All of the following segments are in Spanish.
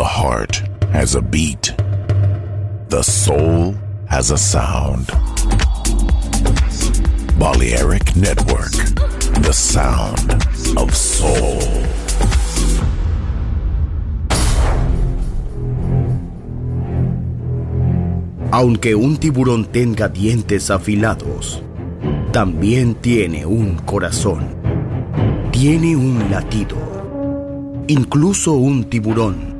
The heart has a beat. The soul has a sound. Balearic Network. The sound of soul. Aunque un tiburón tenga dientes afilados, también tiene un corazón. Tiene un latido. Incluso un tiburón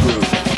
Groove.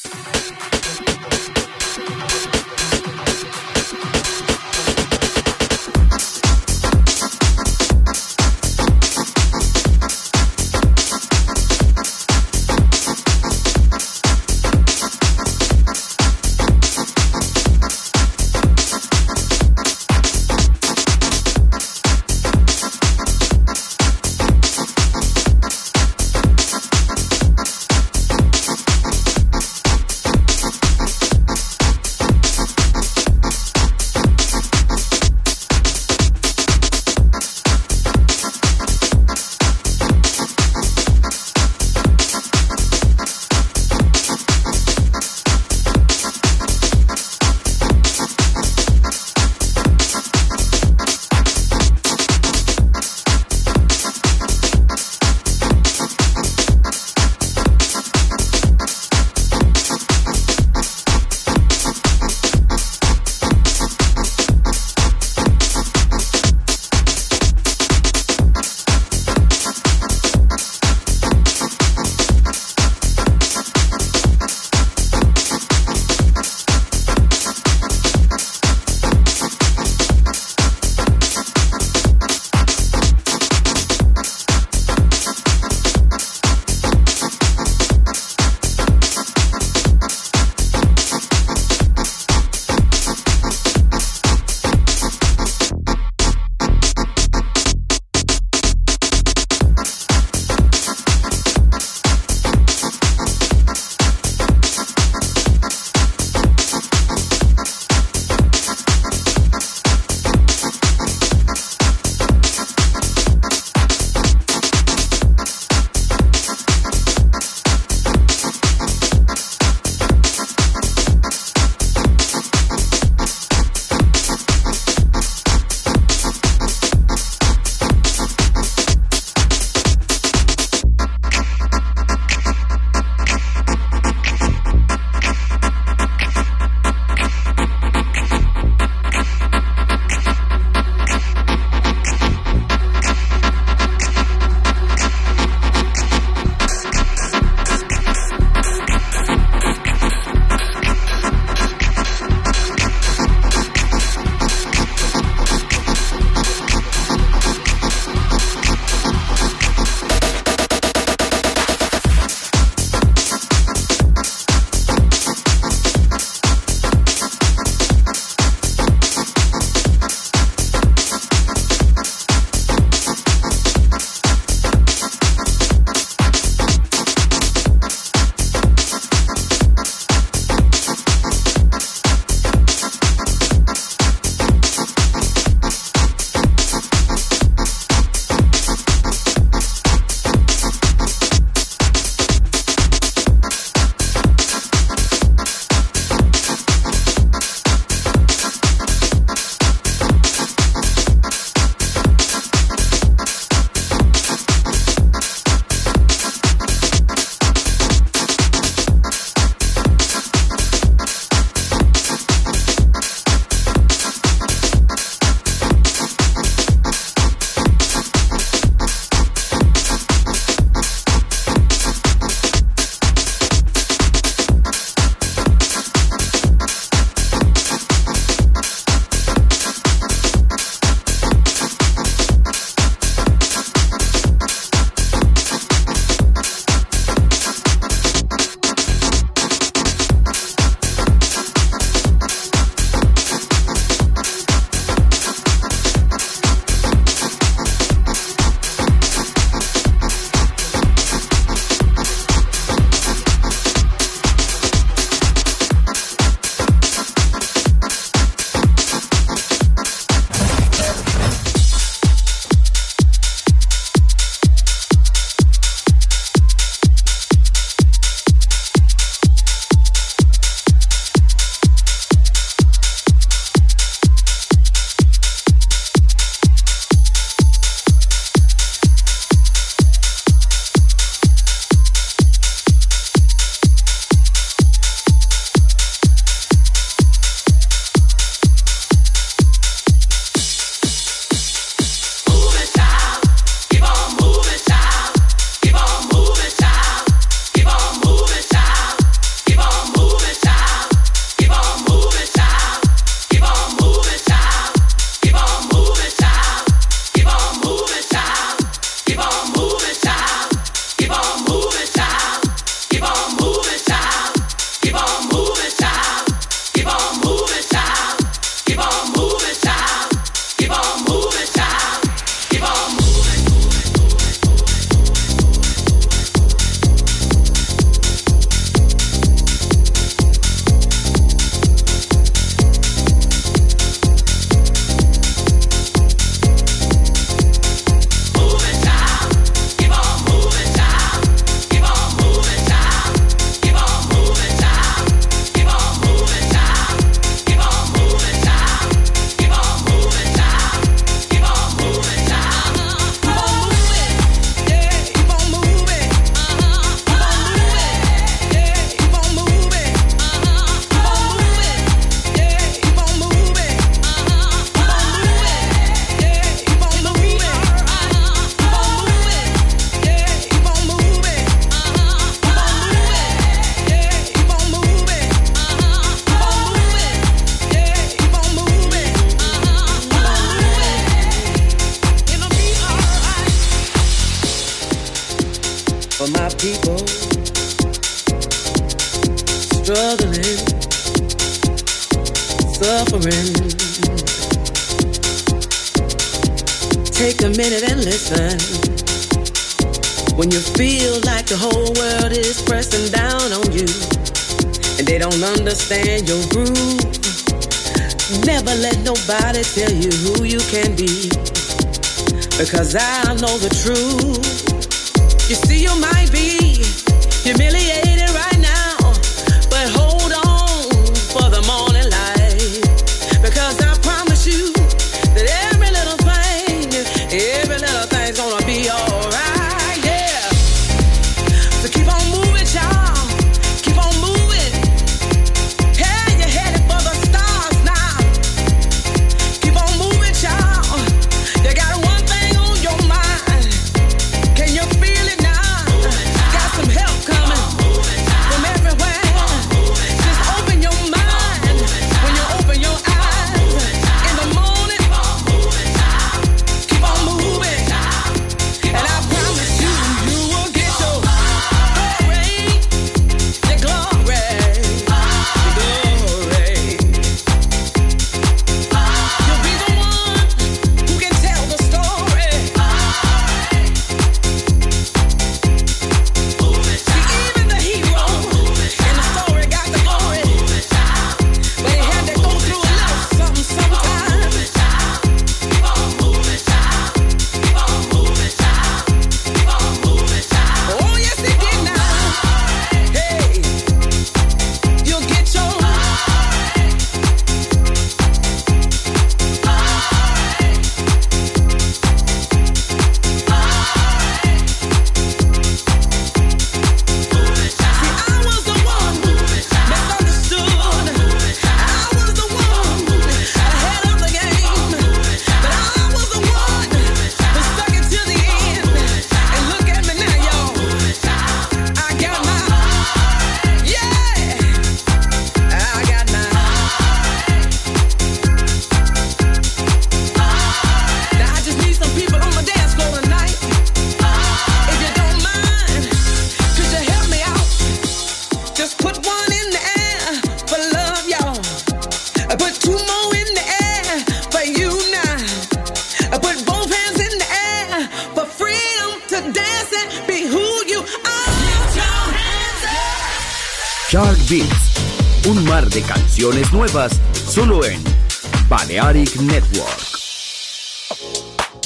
The truth.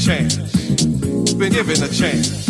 chance. Been given a chance.